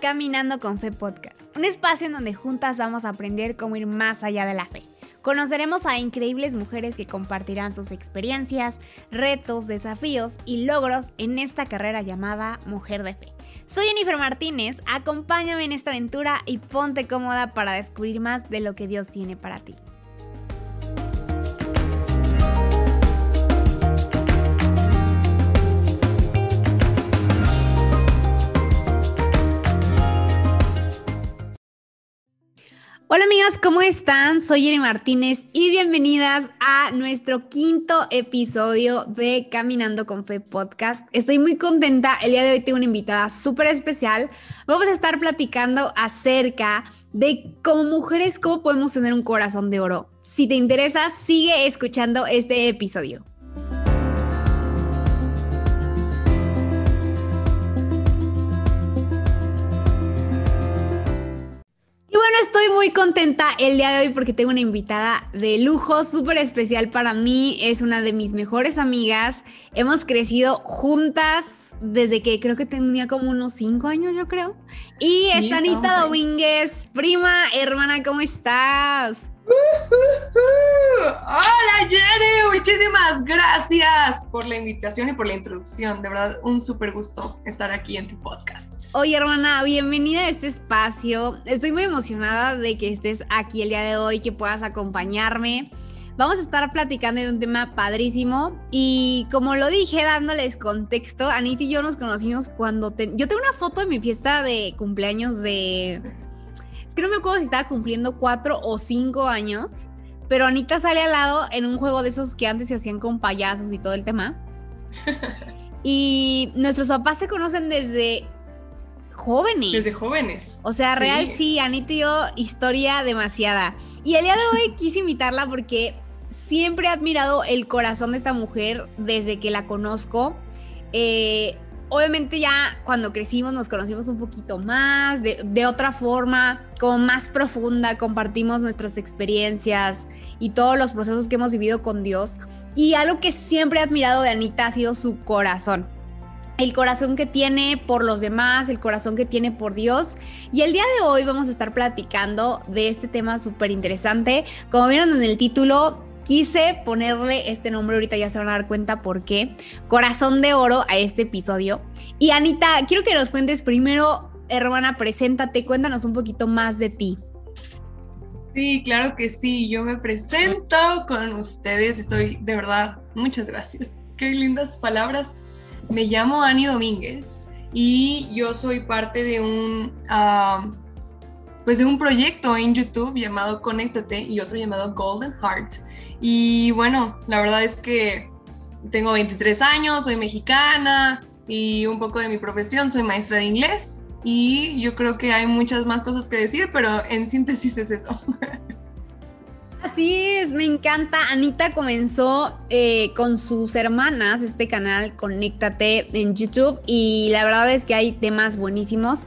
Caminando con Fe Podcast, un espacio en donde juntas vamos a aprender cómo ir más allá de la fe. Conoceremos a increíbles mujeres que compartirán sus experiencias, retos, desafíos y logros en esta carrera llamada Mujer de Fe. Soy Jennifer Martínez, acompáñame en esta aventura y ponte cómoda para descubrir más de lo que Dios tiene para ti. Hola amigas, ¿cómo están? Soy Jenny Martínez y bienvenidas a nuestro quinto episodio de Caminando con Fe podcast. Estoy muy contenta, el día de hoy tengo una invitada súper especial. Vamos a estar platicando acerca de como mujeres cómo podemos tener un corazón de oro. Si te interesa, sigue escuchando este episodio. Muy contenta el día de hoy porque tengo una invitada de lujo, súper especial para mí. Es una de mis mejores amigas. Hemos crecido juntas desde que creo que tenía como unos cinco años, yo creo. Y es Anita Domínguez, prima, hermana, ¿cómo estás? Hola Jenny, muchísimas gracias por la invitación y por la introducción. De verdad, un súper gusto estar aquí en tu podcast. Oye hermana, bienvenida a este espacio. Estoy muy emocionada de que estés aquí el día de hoy, que puedas acompañarme. Vamos a estar platicando de un tema padrísimo y como lo dije dándoles contexto, Anita y yo nos conocimos cuando yo tengo una foto de mi fiesta de cumpleaños de que no me acuerdo si estaba cumpliendo cuatro o cinco años, pero Anita sale al lado en un juego de esos que antes se hacían con payasos y todo el tema. y nuestros papás se conocen desde jóvenes. Desde jóvenes. O sea, real sí, Anita y yo, historia demasiada. Y el día de hoy quise invitarla porque siempre he admirado el corazón de esta mujer desde que la conozco. Eh, obviamente ya cuando crecimos nos conocimos un poquito más, de, otra forma, como más profunda, compartimos nuestras experiencias y todos los procesos que hemos vivido con Dios. Y algo que siempre he admirado de Anita ha sido su corazón. El corazón que tiene por los demás, el corazón que tiene por Dios. Y el día de hoy vamos a estar platicando de este tema súper interesante. Como vieron en el título, quise ponerle este nombre, ahorita ya se van a dar cuenta por qué, Corazón de Oro a este episodio. Y Anita, quiero que nos cuentes primero, hermana, preséntate, cuéntanos un poquito más de ti. Sí, claro que sí, yo me presento con ustedes, estoy de verdad, muchas gracias. Qué lindas palabras. Me llamo Ani Domínguez y yo soy parte de un... Ah, pues de un proyecto en YouTube llamado Conéctate y otro llamado Golden Heart. Y bueno, la verdad es que tengo 23 años, soy mexicana y un poco de mi profesión, soy maestra de inglés y yo creo que hay muchas más cosas que decir, pero en síntesis es eso. Así es, me encanta. Anita comenzó eh, con sus hermanas este canal Conéctate en YouTube y la verdad es que hay temas buenísimos.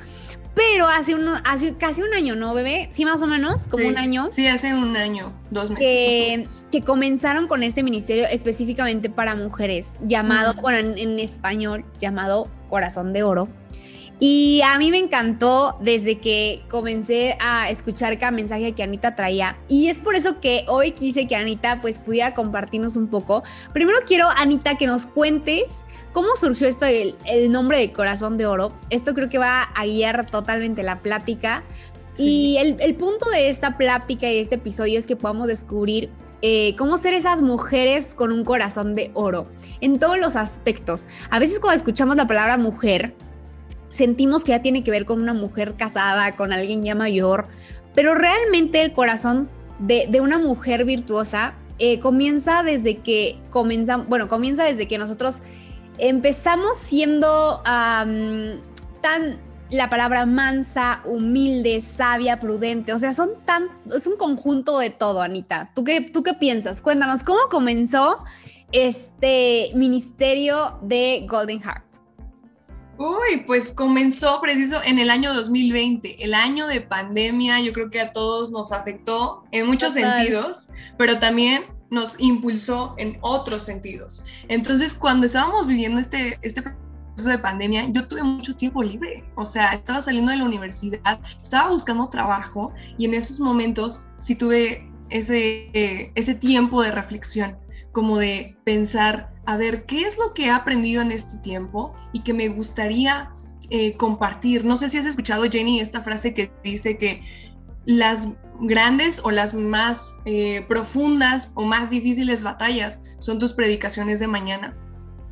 Pero hace, uno, hace casi un año, ¿no, bebé? Sí, más o menos, como un año. Sí, hace un año, dos meses. Que, que comenzaron con este ministerio específicamente para mujeres, llamado, bueno, en, español, llamado Corazón de Oro. Y a mí me encantó desde que comencé a escuchar cada mensaje que Anita traía. Y es por eso que hoy quise que Anita pues pudiera compartirnos un poco. Primero quiero, Anita, que nos cuentes ¿Cómo surgió esto, el, el, nombre de Corazón de Oro? Esto creo que va a guiar totalmente la plática. Y el, el, punto de esta plática y de este episodio es que podamos descubrir eh, cómo ser esas mujeres con un corazón de oro en todos los aspectos. A veces cuando escuchamos la palabra mujer, sentimos que ya tiene que ver con una mujer casada, con alguien ya mayor, pero realmente el corazón de, de una mujer virtuosa eh, comienza desde que comenzamos, bueno, comienza desde que nosotros empezamos siendo tan la palabra mansa, humilde, sabia, prudente. O sea, son tan, es un conjunto de todo, Anita. ¿Tú qué, tú qué piensas? Cuéntanos, ¿cómo comenzó este ministerio de Golden Heart? Uy, pues comenzó preciso en el año 2020, el año de pandemia, yo creo que a todos nos afectó en muchos sentidos, pero también nos impulsó en otros sentidos. Entonces, cuando estábamos viviendo este, este de pandemia, yo tuve mucho tiempo libre. O sea, estaba saliendo de la universidad, estaba buscando trabajo y en esos momentos sí tuve ese, ese tiempo de reflexión, como de pensar, a ver, ¿qué es lo que he aprendido en este tiempo y que me gustaría eh, compartir? No sé si has escuchado, Jenny, esta frase que dice que las grandes o las más eh, profundas o más difíciles batallas son tus predicaciones de mañana.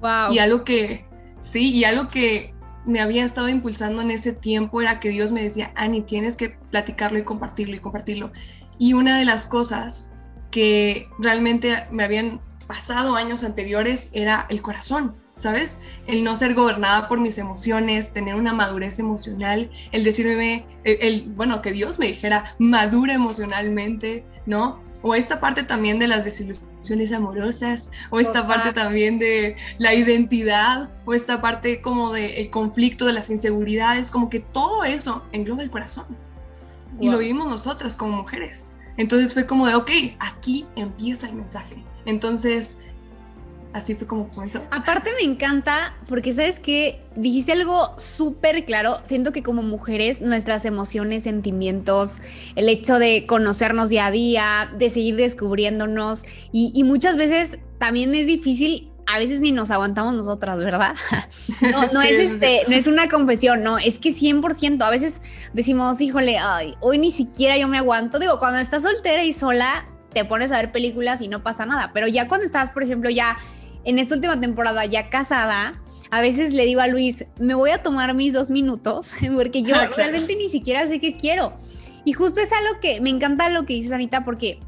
Wow. Y algo que, sí, y algo que me había estado impulsando en ese tiempo era que Dios me decía, Ani, tienes que platicarlo y compartirlo y compartirlo. Y una de las cosas que realmente me habían pasado años anteriores era el corazón. ¿Sabes? El no ser gobernada por mis emociones, tener una madurez emocional, el decirme, el, bueno, que Dios me dijera, madura emocionalmente, ¿no? O esta parte también de las desilusiones amorosas, o esta parte también de la identidad, o esta parte como del el conflicto, de las inseguridades, como que todo eso engloba el corazón. Y lo vimos nosotras como mujeres. Entonces fue como de, ok, aquí empieza el mensaje. Entonces, así fue como comenzó. Aparte me encanta porque sabes que dijiste algo súper claro. Siento que como mujeres nuestras emociones, sentimientos, el hecho de conocernos día a día, de seguir descubriéndonos y, muchas veces también es difícil. A veces ni nos aguantamos nosotras, ¿verdad? No, no, es, este, no es una confesión, no, es que 100%. A veces decimos, híjole, ay, hoy ni siquiera yo me aguanto. Digo, cuando estás soltera y sola, te pones a ver películas y no pasa nada. Pero ya cuando estás, por ejemplo, ya en esta última temporada ya casada, a veces le digo a Luis, me voy a tomar mis dos minutos, porque yo ah, realmente ni siquiera sé qué quiero. Y justo es algo que me encanta lo que dices, Anita, porque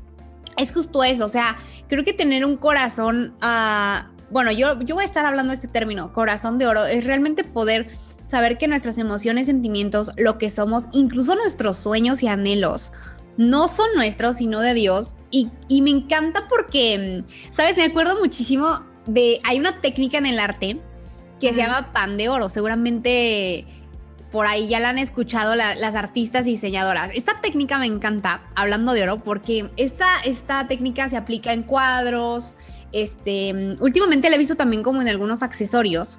es justo eso. O sea, creo que tener un corazón, uh, bueno, yo, yo voy a estar hablando de este término, corazón de oro, es realmente poder saber que nuestras emociones, sentimientos, lo que somos, incluso nuestros sueños y anhelos, no son nuestros, sino de Dios. Y, y me encanta porque, ¿sabes? Me acuerdo muchísimo hay una técnica en el arte que se llama pan de oro. Seguramente por ahí ya la han escuchado las artistas y diseñadoras. Esta técnica me encanta, hablando de oro, porque esta, esta técnica se aplica en cuadros. Este, últimamente la he visto también como en algunos accesorios.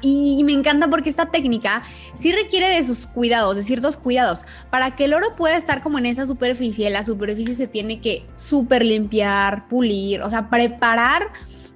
Y me encanta porque esta técnica sí requiere de sus cuidados, de ciertos cuidados. Para que el oro pueda estar como en esa superficie, la superficie se tiene que super limpiar, pulir, o sea, preparar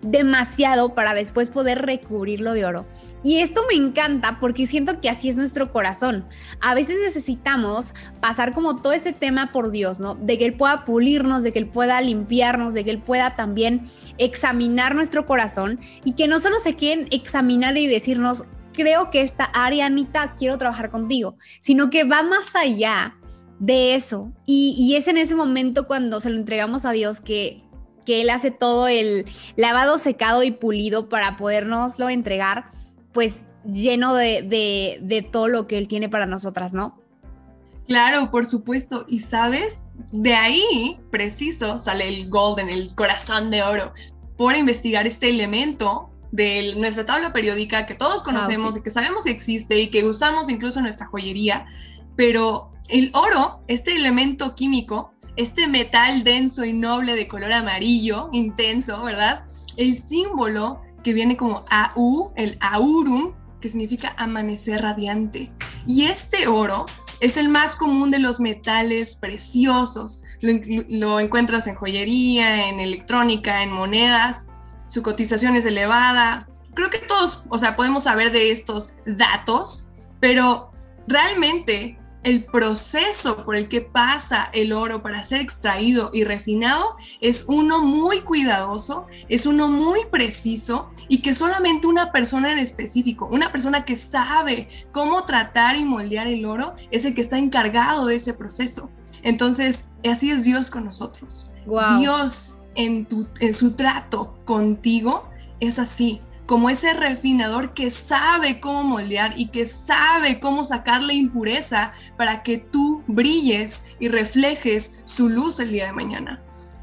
demasiado para después poder recubrirlo de oro. Y esto me encanta porque siento que así es nuestro corazón. A veces necesitamos pasar como todo ese tema por Dios, ¿no? De que Él pueda pulirnos, de que Él pueda limpiarnos, de que Él pueda también examinar nuestro corazón y que no solo se quieren examinar y decirnos, creo que esta área, Anita, quiero trabajar contigo, sino que va más allá de eso. Y, y es en ese momento cuando se lo entregamos a Dios que que Él hace todo el lavado, secado y pulido para podernoslo entregar, pues lleno de, todo lo que Él tiene para nosotras, ¿no? Claro, por supuesto. Y sabes, de ahí preciso sale el golden, el corazón de oro, por investigar este elemento de nuestra tabla periódica que todos conocemos y que sabemos que existe y que usamos incluso en nuestra joyería. Pero el oro, este elemento químico, este metal denso y noble de color amarillo, intenso, ¿verdad? El símbolo que viene como AU, el aurum, que significa amanecer radiante. Y este oro es el más común de los metales preciosos. Lo, encuentras en joyería, en electrónica, en monedas. Su cotización es elevada. Creo que todos, o sea, podemos saber de estos datos, pero realmente el proceso por el que pasa el oro para ser extraído y refinado es uno muy cuidadoso, es uno muy preciso y que solamente una persona en específico, una persona que sabe cómo tratar y moldear el oro, es el que está encargado de ese proceso. Entonces, así es Dios con nosotros. Dios en, tu, en su trato contigo es así como ese refinador que sabe cómo moldear y que sabe cómo sacarle impureza para que tú brilles y reflejes su luz el día de mañana.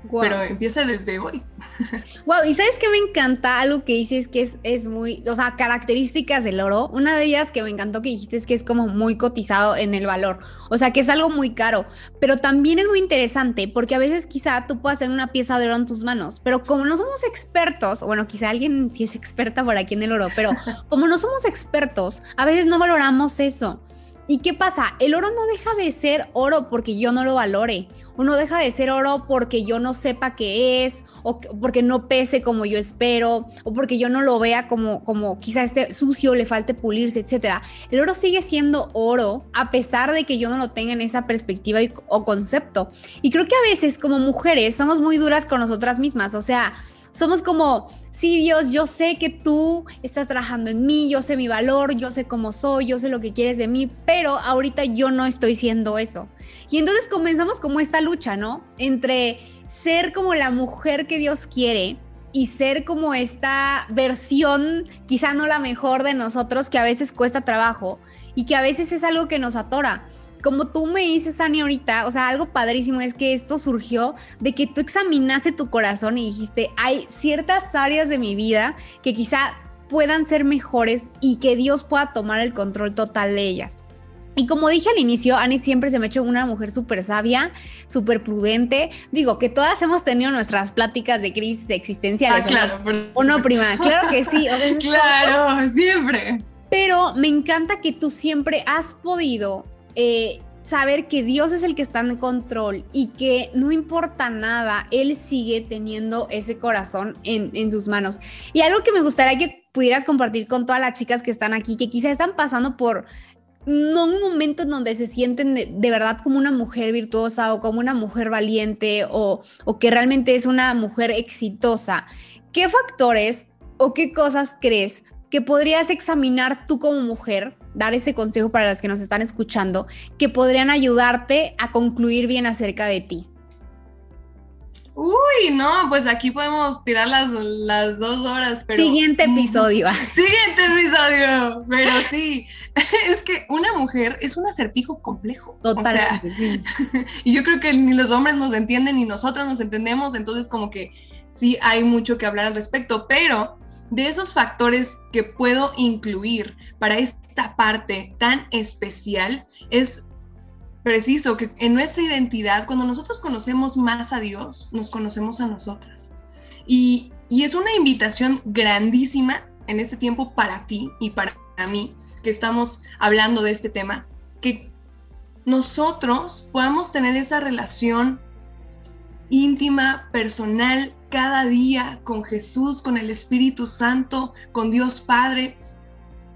Pero empieza desde hoy. Wow, y sabes que me encanta algo que dices que es, es muy, o sea, características del oro. Una de ellas que me encantó que dijiste es que es como muy cotizado en el valor, o sea, que es algo muy caro, pero también es muy interesante porque a veces quizá tú puedas tener una pieza de oro en tus manos, pero como no somos expertos, bueno, quizá alguien sí es experta por aquí en el oro, pero como no somos expertos, a veces no valoramos eso. ¿Y qué pasa? El oro no deja de ser oro porque yo no lo valore. Uno deja de ser oro porque yo no sepa qué es, o porque no pese como yo espero, o porque yo no lo vea como, como quizá este sucio, le falte pulirse, etc. El oro sigue siendo oro a pesar de que yo no lo tenga en esa perspectiva o concepto. Y creo que a veces como mujeres somos muy duras con nosotras mismas. O sea, somos como, sí Dios, yo sé que tú estás trabajando en mí, yo sé mi valor, yo sé cómo soy, yo sé lo que quieres de mí, pero ahorita yo no estoy siendo eso. Y entonces comenzamos como esta lucha, ¿no? Entre ser como la mujer que Dios quiere y ser como esta versión, quizá no la mejor de nosotros, que a veces cuesta trabajo y que a veces es algo que nos atora como tú me dices, Ani, ahorita, o sea, algo padrísimo es que esto surgió de que tú examinaste tu corazón y dijiste, hay ciertas áreas de mi vida que quizá puedan ser mejores y que Dios pueda tomar el control total de ellas. Y como dije al inicio, Ani siempre se me ha hecho una mujer súper sabia, súper prudente. Digo, que todas hemos tenido nuestras pláticas de crisis existenciales. Ah, claro. ¿O no, prima? Claro que sí. claro, siempre. Pero me encanta que tú siempre has podido eh, saber que Dios es el que está en control y que no importa nada, Él sigue teniendo ese corazón en, sus manos. Y algo que me gustaría que pudieras compartir con todas las chicas que están aquí, que quizás están pasando por no un momento en donde se sienten de, verdad como una mujer virtuosa o como una mujer valiente o, o que realmente es una mujer exitosa. ¿Qué factores o qué cosas crees que podrías examinar tú como mujer, dar ese consejo para las que nos están escuchando, que podrían ayudarte a concluir bien acerca de ti? Uy, no, pues aquí podemos tirar las, las dos horas, pero... Siguiente episodio. Siguiente episodio, pero sí, es que una mujer es un acertijo complejo. Totalmente. y yo creo que ni los hombres nos entienden ni nosotras nos entendemos, entonces como que sí hay mucho que hablar al respecto, pero de esos factores que puedo incluir para esta parte tan especial es preciso que en nuestra identidad, cuando nosotros conocemos más a Dios, nos conocemos a nosotras. Y, es una invitación grandísima en este tiempo para ti y para mí, que estamos hablando de este tema, que nosotros podamos tener esa relación íntima, personal, cada día con Jesús, con el Espíritu Santo, con Dios Padre,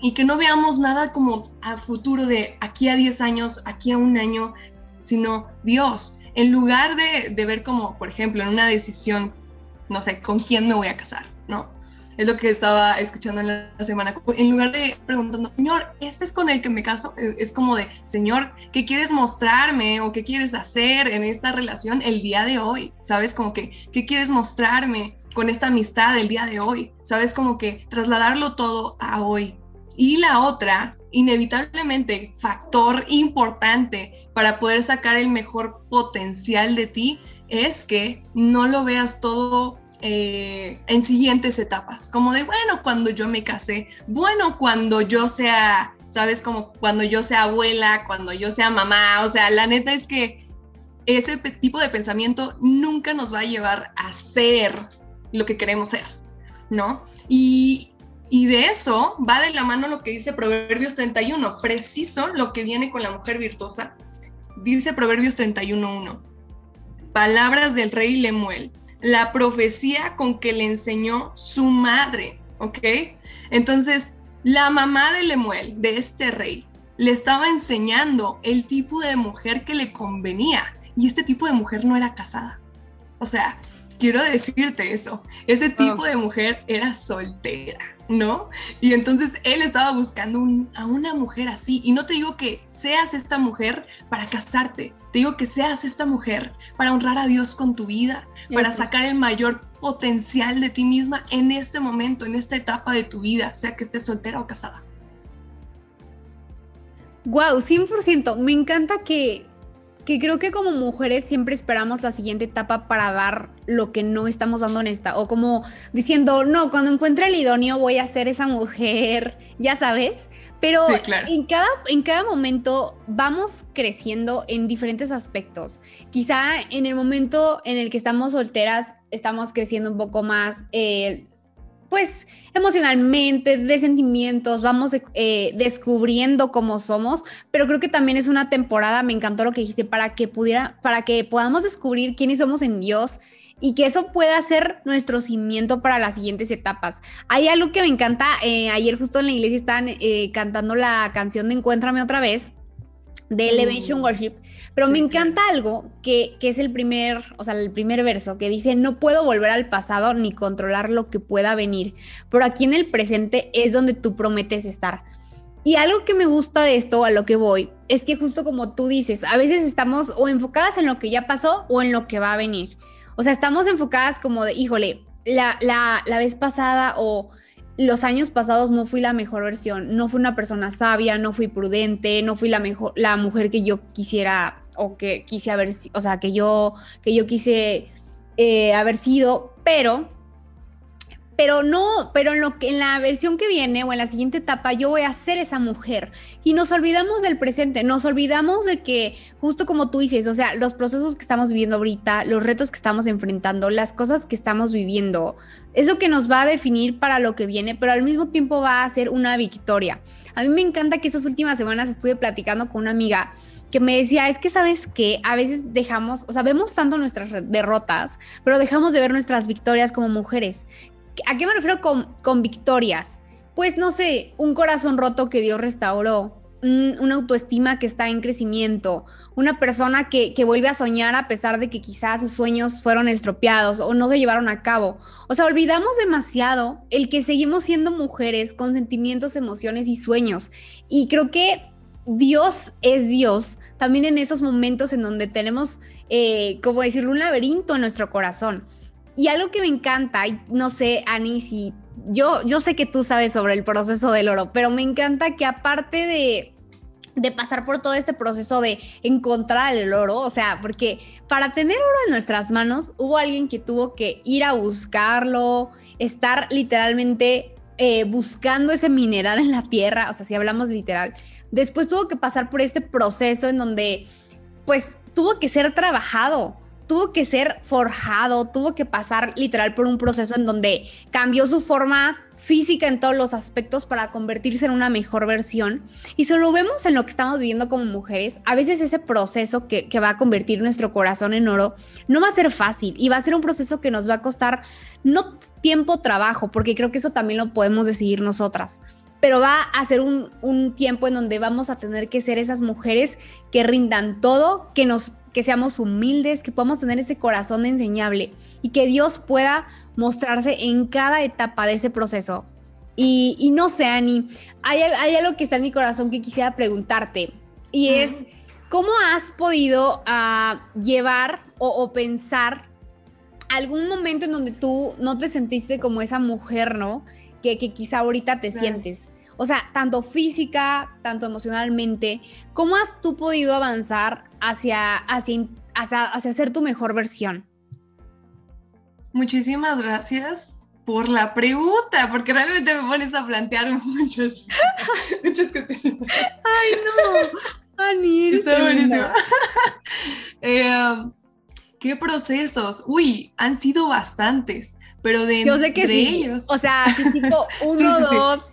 y que no veamos nada como a futuro de aquí a 10 años, aquí a un año, sino Dios, en lugar de, de ver como, por ejemplo, en una decisión, no sé, con quién me voy a casar, ¿no? Es lo que estaba escuchando en la semana. En lugar de preguntando, Señor, ¿este es con el que me caso? Es como de, Señor, ¿qué quieres mostrarme o qué quieres hacer en esta relación el día de hoy? ¿Sabes? Como que, ¿qué quieres mostrarme con esta amistad el día de hoy? ¿Sabes? Como que trasladarlo todo a hoy. Y la otra, inevitablemente, factor importante para poder sacar el mejor potencial de ti es que no lo veas todo eh, en siguientes etapas, como de, bueno, cuando yo me casé, bueno, cuando yo sea, sabes, como cuando yo sea abuela, cuando yo sea mamá, o sea, la neta es que ese tipo de pensamiento nunca nos va a llevar a ser lo que queremos ser, ¿no? Y, y de eso va de la mano lo que dice Proverbios 31, preciso lo que viene con la mujer virtuosa. Dice Proverbios 31.1, palabras del rey Lemuel la profecía con que le enseñó su madre, ¿ok? Entonces, la mamá de Lemuel, de este rey, le estaba enseñando el tipo de mujer que le convenía y este tipo de mujer no era casada. O sea, quiero decirte eso, ese tipo de mujer era soltera, ¿no? Y entonces él estaba buscando a una mujer así. Y no te digo que seas esta mujer para casarte, te digo que seas esta mujer para honrar a Dios con tu vida, para sacar el mayor potencial de ti misma en este momento, en esta etapa de tu vida, sea que estés soltera o casada. Wow, 100%. Me encanta que que creo que como mujeres siempre esperamos la siguiente etapa para dar lo que no estamos dando en esta, o como diciendo, no, cuando encuentre el idóneo voy a ser esa mujer, ya sabes. Pero en, cada, en cada momento vamos creciendo en diferentes aspectos. Quizá en el momento en el que estamos solteras estamos creciendo un poco más eh, pues emocionalmente, de sentimientos, vamos eh, descubriendo cómo somos, pero creo que también es una temporada, me encantó lo que dijiste, para que pudiera, para que podamos descubrir quiénes somos en Dios y que eso pueda ser nuestro cimiento para las siguientes etapas. Hay algo que me encanta, eh, ayer justo en la iglesia estaban eh, cantando la canción de Encuéntrame otra vez, de Elevation mm. Worship, pero me encanta algo que, que, es el primer, o sea, el primer verso que dice, no puedo volver al pasado ni controlar lo que pueda venir, pero aquí en el presente es donde tú prometes estar. Y algo que me gusta de esto, a lo que voy, es que justo como tú dices, a veces estamos o enfocadas en lo que ya pasó o en lo que va a venir. O sea, estamos enfocadas como de, híjole, la, la, la vez pasada o los años pasados no fui la mejor versión, no fui una persona sabia, no fui prudente, no fui la mejor, la mujer que yo quisiera o que quise haber, o sea, que yo, que yo quise eh, haber sido, pero pero no, pero en, lo que, en la versión que viene o en la siguiente etapa yo voy a ser esa mujer. Y nos olvidamos del presente, nos olvidamos de que, justo como tú dices, o sea, los procesos que estamos viviendo ahorita, los retos que estamos enfrentando, las cosas que estamos viviendo, es lo que nos va a definir para lo que viene, pero al mismo tiempo va a ser una victoria. A mí me encanta que esas últimas semanas estuve platicando con una amiga que me decía, es que sabes que a veces dejamos, o sea, vemos tanto nuestras derrotas, pero dejamos de ver nuestras victorias como mujeres. ¿A qué me refiero con, victorias? Pues no sé, un corazón roto que Dios restauró, una autoestima que está en crecimiento, una persona que, que, vuelve a soñar a pesar de que quizás sus sueños fueron estropeados o no se llevaron a cabo. O sea, olvidamos demasiado el que seguimos siendo mujeres con sentimientos, emociones y sueños. Y creo que Dios es Dios también en esos momentos en donde tenemos, eh, como decirlo, un laberinto en nuestro corazón. Y algo que me encanta, y no sé, Ani, si yo, yo sé que tú sabes sobre el proceso del oro, pero me encanta que aparte de, de pasar por todo este proceso de encontrar el oro, o sea, porque para tener oro en nuestras manos hubo alguien que tuvo que ir a buscarlo, estar literalmente eh, buscando ese mineral en la tierra, o sea, si hablamos literal, después tuvo que pasar por este proceso en donde, pues, tuvo que ser trabajado tuvo que ser forjado, tuvo que pasar literal por un proceso en donde cambió su forma física en todos los aspectos para convertirse en una mejor versión. Y si lo vemos en lo que estamos viviendo como mujeres, a veces ese proceso que, que, va a convertir nuestro corazón en oro no va a ser fácil y va a ser un proceso que nos va a costar no tiempo, trabajo, porque creo que eso también lo podemos decidir nosotras. Pero va a ser un, un tiempo en donde vamos a tener que ser esas mujeres que rindan todo, que nos que seamos humildes, que podamos tener ese corazón enseñable y que Dios pueda mostrarse en cada etapa de ese proceso. Y, no sé, Ani, hay, hay, algo que está en mi corazón que quisiera preguntarte y es, ¿cómo has podido ah, llevar o, pensar algún momento en donde tú no te sentiste como esa mujer, ¿no? Que, que quizá ahorita te sientes. O sea, tanto física, tanto emocionalmente. ¿Cómo has tú podido avanzar hacia, hacia, hacia, ser tu mejor versión? Muchísimas gracias por la pregunta, porque realmente me pones a plantear muchas, muchas cuestiones. Ay, no, Ani, Está buenísimo. Eh, ¿Qué procesos? Uy, han sido bastantes, pero de Yo sé que entre ellos. O sea, tipo uno, dos.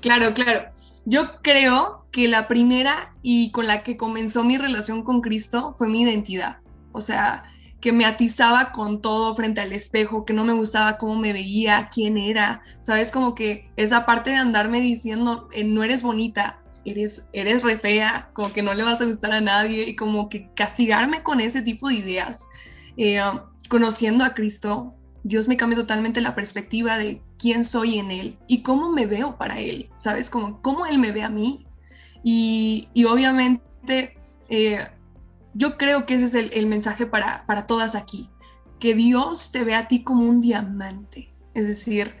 Claro, claro. Yo creo que la primera y con la que comenzó mi relación con Cristo fue mi identidad. O sea, que me atizaba con todo frente al espejo, que no me gustaba cómo me veía, quién era. Sabes, como que esa parte de andarme diciendo, eh, no eres bonita, eres, eres re fea, como que no le vas a gustar a nadie, y como que castigarme con ese tipo de ideas. Eh, conociendo a Cristo, Dios me cambia totalmente la perspectiva de quién soy en Él y cómo me veo para Él, ¿sabes? Como cómo Él me ve a mí. Y, obviamente eh, yo creo que ese es el, mensaje para, para todas aquí, que Dios te ve a ti como un diamante, es decir,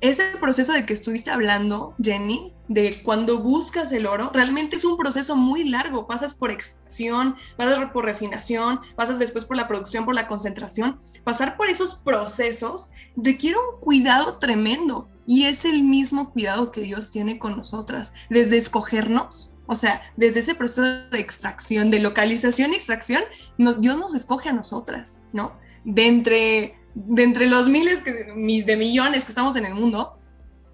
ese proceso de que estuviste hablando, Jenny, de cuando buscas el oro, realmente es un proceso muy largo. Pasas por extracción, pasas por refinación, pasas después por la producción, por la concentración. Pasar por esos procesos requiere un cuidado tremendo y es el mismo cuidado que Dios tiene con nosotras, desde escogernos. O sea, desde ese proceso de extracción, de localización y extracción, Dios nos escoge a nosotras, ¿no? De entre de entre los miles de millones que estamos en el mundo,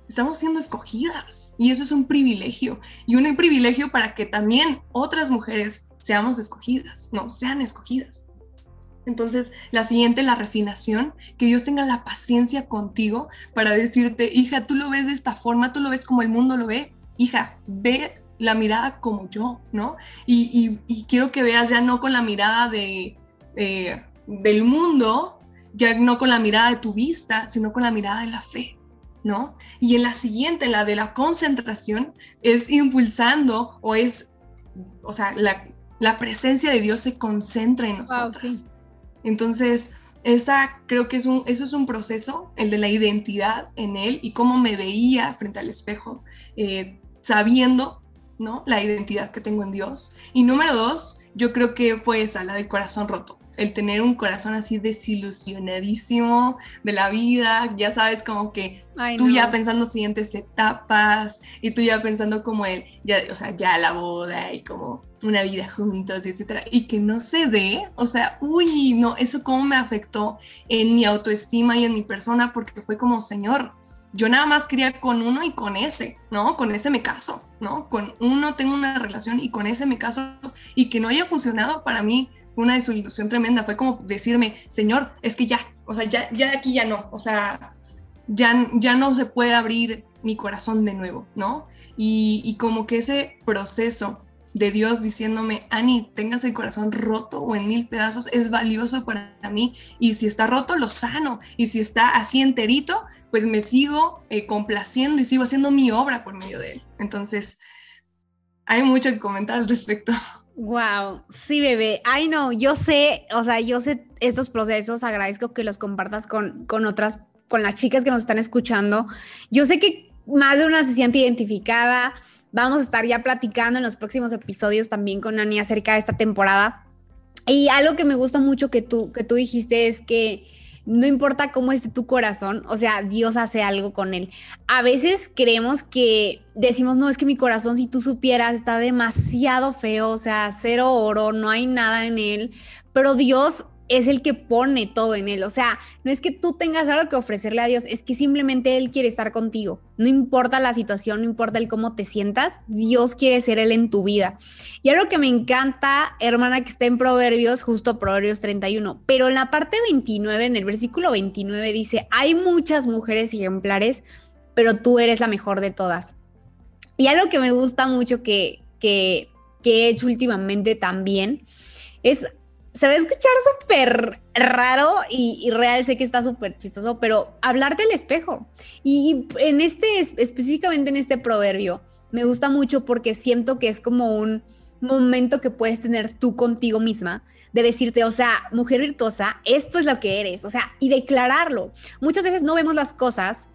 estamos siendo escogidas. Y eso es un privilegio. Y un privilegio para que también otras mujeres seamos escogidas, no, sean escogidas. Entonces, la siguiente, la refinación, que Dios tenga la paciencia contigo para decirte, hija, tú lo ves de esta forma, tú lo ves como el mundo lo ve, hija, ve la mirada como yo, ¿no? Y, quiero que veas ya no con la mirada de, eh, del mundo, ya no con la mirada de tu vista, sino con la mirada de la fe, ¿no? Y en la siguiente, la de la concentración, es impulsando o es, o sea, la, presencia de Dios se concentra en nosotros. Entonces, esa creo que es un, eso es un proceso, el de la identidad en Él y cómo me veía frente al espejo, eh, sabiendo, ¿no? La identidad que tengo en Dios. Y número dos, yo creo que fue esa, la del corazón roto el tener un corazón así desilusionadísimo de la vida, ya sabes, como que tú ya pensando siguientes etapas y tú ya pensando como el, ya, o sea, ya la boda y como una vida juntos, etcétera, y que no se dé, o sea, uy, no, eso cómo me afectó en mi autoestima y en mi persona, porque fue como, señor, yo nada más quería con uno y con ese, ¿no? Con ese me caso, ¿no? Con uno tengo una relación y con ese me caso y que no haya funcionado para mí fue una desilusión tremenda, fue como decirme, Señor, es que ya, o sea, ya, ya aquí ya no, o sea, ya, ya no se puede abrir mi corazón de nuevo, ¿no? Y, y como que ese proceso de Dios diciéndome, Ani, tengas el corazón roto o en mil pedazos, es valioso para mí. Y si está roto, lo sano. Y si está así enterito, pues me sigo eh, complaciendo y sigo haciendo mi obra por medio de él. Entonces, hay mucho que comentar al respecto. Wow, sí, bebé. Ay, no, yo sé, o sea, yo sé esos procesos, agradezco que los compartas con, con otras, con las chicas que nos están escuchando. Yo sé que más de una se siente identificada. Vamos a estar ya platicando en los próximos episodios también con Ani acerca de esta temporada. Y algo que me gusta mucho que tú, que tú dijiste es que no importa cómo esté tu corazón, o sea, Dios hace algo con él. A veces creemos que decimos, no, es que mi corazón, si tú supieras, está demasiado feo, o sea, cero oro, no hay nada en él, pero Dios es el que pone todo en él. O sea, no es que tú tengas algo que ofrecerle a Dios, es que simplemente Él quiere estar contigo. No importa la situación, no importa el cómo te sientas, Dios quiere ser Él en tu vida. Y algo que me encanta, hermana, que está en Proverbios, justo Proverbios 31, pero en la parte 29, en el versículo 29 dice, hay muchas mujeres ejemplares, pero tú eres la mejor de todas. Y algo que me gusta mucho que, que, que he hecho últimamente también es se va a escuchar súper raro y, real, sé que está súper chistoso, pero hablarte al espejo. Y, en este, específicamente en este proverbio, me gusta mucho porque siento que es como un momento que puedes tener tú contigo misma de decirte, o sea, mujer virtuosa, esto es lo que eres, o sea, y declararlo. Muchas veces no vemos las cosas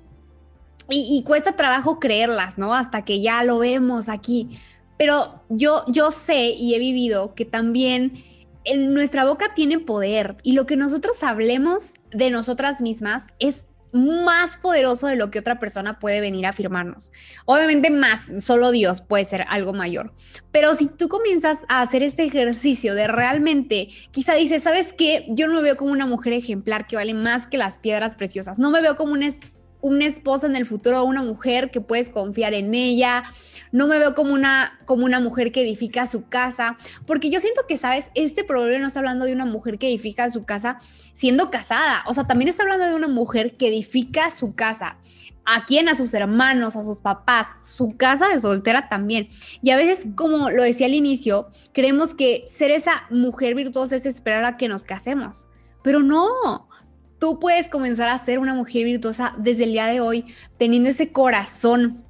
y, y cuesta trabajo creerlas, ¿no? Hasta que ya lo vemos aquí. Pero yo, yo sé y he vivido que también en nuestra boca tiene poder y lo que nosotros hablemos de nosotras mismas es más poderoso de lo que otra persona puede venir a afirmarnos. Obviamente más, solo Dios puede ser algo mayor. Pero si tú comienzas a hacer este ejercicio de realmente, quizá dices, ¿sabes qué? Yo no me veo como una mujer ejemplar que vale más que las piedras preciosas. No me veo como una, una esposa en el futuro, una mujer que puedes confiar en ella, no me veo como una, como una mujer que edifica su casa, porque yo siento que, ¿sabes? Este problema no está hablando de una mujer que edifica su casa siendo casada, o sea, también está hablando de una mujer que edifica su casa. ¿A quién? A sus hermanos, a sus papás, su casa de soltera también. Y a veces, como lo decía al inicio, creemos que ser esa mujer virtuosa es esperar a que nos casemos. Pero no, tú puedes comenzar a ser una mujer virtuosa desde el día de hoy, teniendo ese corazón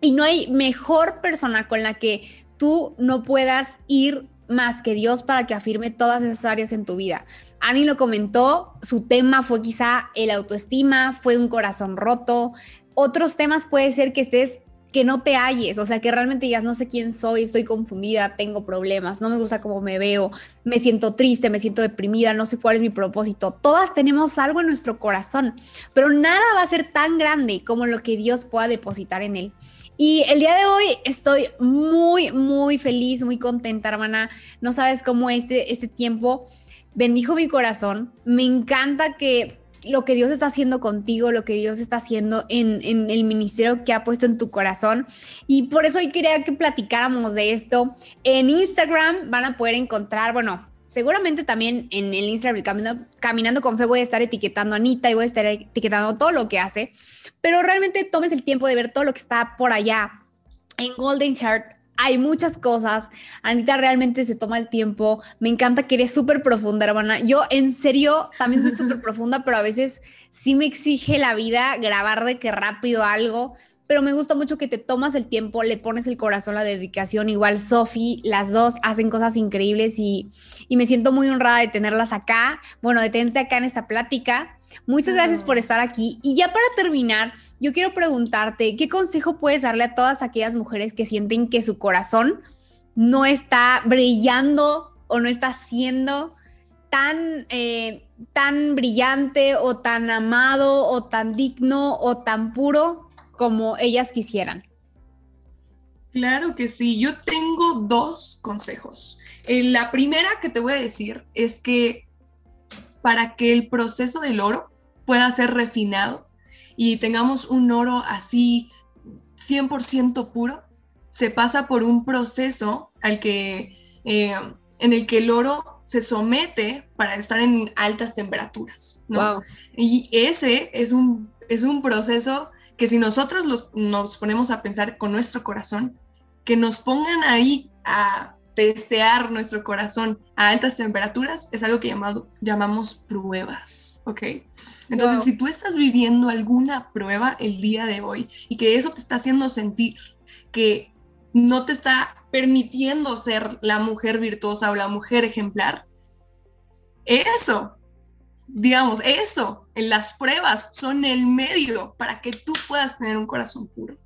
y no hay mejor persona con la que tú no puedas ir más que Dios para que afirme todas esas áreas en tu vida. Ani lo comentó, su tema fue quizá el autoestima, fue un corazón roto Otros temas puede ser que estés que no te halles, o sea, que realmente digas, no sé quién soy, estoy confundida, tengo problemas, no me gusta cómo me veo, me siento triste, me siento deprimida, no sé cuál es mi propósito. Todas tenemos algo en nuestro corazón, pero nada va a ser tan grande como lo que Dios pueda depositar en él. Y el día de hoy estoy muy, muy feliz, muy contenta, hermana. No sabes cómo este, este tiempo bendijo mi corazón. Me encanta que lo que Dios está haciendo contigo, lo que Dios está haciendo en, el ministerio que ha puesto en tu corazón. Y por eso hoy quería que platicáramos de esto. En Instagram van a poder encontrar, bueno, seguramente también en el Instagram Caminando, Caminando con Fe voy a estar etiquetando a Anita y voy a estar etiquetando todo lo que hace. Pero realmente tomes el tiempo de ver todo lo que está por allá en Golden Heart hay muchas cosas. Anita realmente se toma el tiempo. Me encanta que eres súper profunda, hermana. Yo en serio también soy súper profunda, pero a veces sí me exige la vida grabar de que rápido algo. Pero me gusta mucho que te tomas el tiempo, le pones el corazón, la dedicación. Igual Sofi, las dos hacen cosas increíbles y, y me siento muy honrada de tenerlas acá. Bueno, de tenerte acá en esta plática. Muchas gracias por estar aquí. Y ya para terminar, yo quiero preguntarte, ¿qué consejo puedes darle a todas aquellas mujeres que sienten que su corazón no está brillando o no está siendo tan, eh, tan brillante o tan amado o tan digno o tan puro como ellas quisieran? Claro que sí, yo tengo dos consejos. Eh, la primera que te voy a decir es que para que el proceso del oro pueda ser refinado y tengamos un oro así 100% puro, se pasa por un proceso al que, eh, en el que el oro se somete para estar en altas temperaturas. Y ese es un, es un proceso que si nosotros nos ponemos a pensar con nuestro corazón, que nos pongan ahí a testear nuestro corazón a altas temperaturas es algo que llamado, llamamos pruebas, ¿ok? Entonces, si tú estás viviendo alguna prueba el día de hoy y que eso te está haciendo sentir que no te está permitiendo ser la mujer virtuosa o la mujer ejemplar, eso, digamos, eso, en las pruebas son el medio para que tú puedas tener un corazón puro,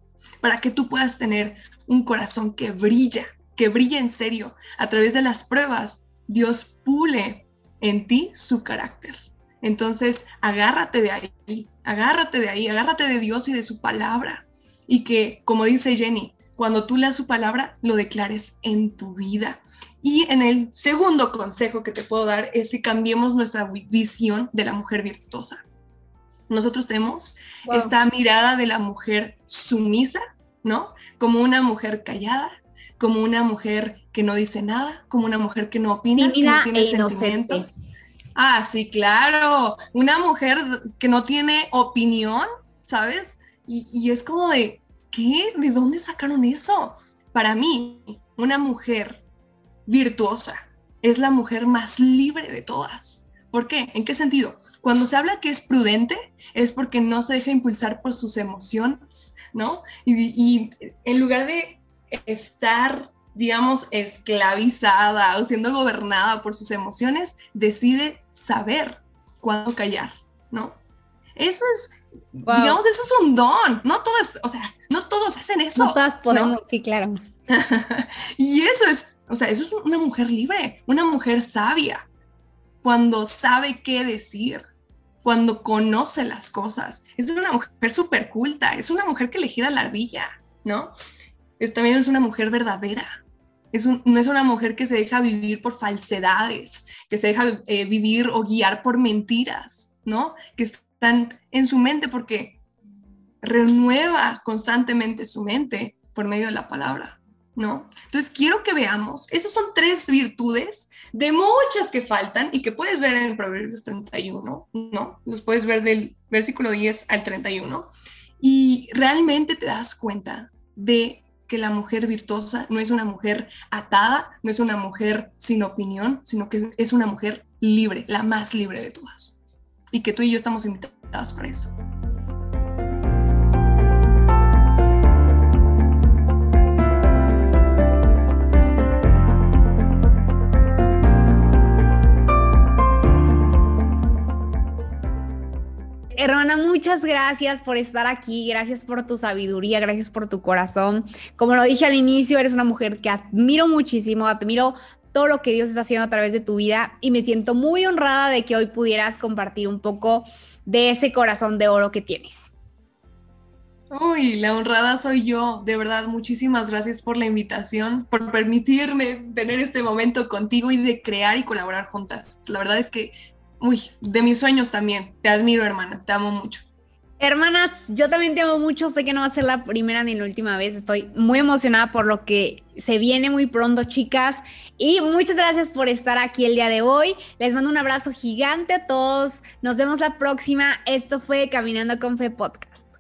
para que tú puedas tener un corazón que brilla, que brille en serio. A través de las pruebas, Dios pule en ti su carácter. Entonces, agárrate de ahí, agárrate de ahí, agárrate de Dios y de su palabra. Y que, como dice Jenny, cuando tú leas su palabra, lo declares en tu vida. Y en el segundo consejo que te puedo dar es que cambiemos nuestra visión de la mujer virtuosa. Nosotros tenemos esta mirada de la mujer sumisa, ¿no? Como una mujer callada, como una mujer que no dice nada, como una mujer que no opina, que no tiene e sentimientos. Ah, sí, claro. Una mujer que no tiene opinión, ¿sabes? Y, es como de, ¿qué? ¿De dónde sacaron eso? Para mí, una mujer virtuosa es la mujer más libre de todas. ¿Por qué? ¿En qué sentido? Cuando se habla que es prudente, es porque no se deja impulsar por sus emociones, ¿no? y en lugar de estar, digamos, esclavizada o siendo gobernada por sus emociones, decide saber cuándo callar, ¿no? Eso es, digamos, eso es un don, no todos, o sea, no todos hacen eso. No todas podemos, sí, claro. y eso es, o sea, eso es una mujer libre, una mujer sabia, cuando sabe qué decir, cuando conoce las cosas. Es una mujer súper culta, es una mujer que le gira la ardilla, ¿no? también es una mujer verdadera. Es no es una mujer que se deja vivir por falsedades, que se deja eh, vivir o guiar por mentiras, ¿no? Que están en su mente porque renueva constantemente su mente por medio de la palabra, ¿no? Entonces quiero que veamos, esas son tres virtudes de muchas que faltan y que puedes ver en Proverbios 31, ¿no? Los puedes ver del versículo 10 al 31 y realmente te das cuenta de que la mujer virtuosa no es una mujer atada, no es una mujer sin opinión, sino que es una mujer libre, la más libre de todas. Y que tú y yo estamos invitadas para eso. Hermana, muchas gracias por estar aquí, gracias por tu sabiduría, gracias por tu corazón. Como lo dije al inicio, eres una mujer que admiro muchísimo, admiro todo lo que Dios está haciendo a través de tu vida y me siento muy honrada de que hoy pudieras compartir un poco de ese corazón de oro que tienes. Uy, la honrada soy yo. De verdad, muchísimas gracias por la invitación, por permitirme tener este momento contigo y de crear y colaborar juntas. La verdad es que, uy, de mis sueños también. Te admiro, hermana. Te amo mucho. Hermanas, yo también te amo mucho. Sé que no va a ser la primera ni la última vez. Estoy muy emocionada por lo que se viene muy pronto, chicas. Y muchas gracias por estar aquí el día de hoy. Les mando un abrazo gigante a todos. Nos vemos la próxima. Esto fue Caminando con Fe Podcast.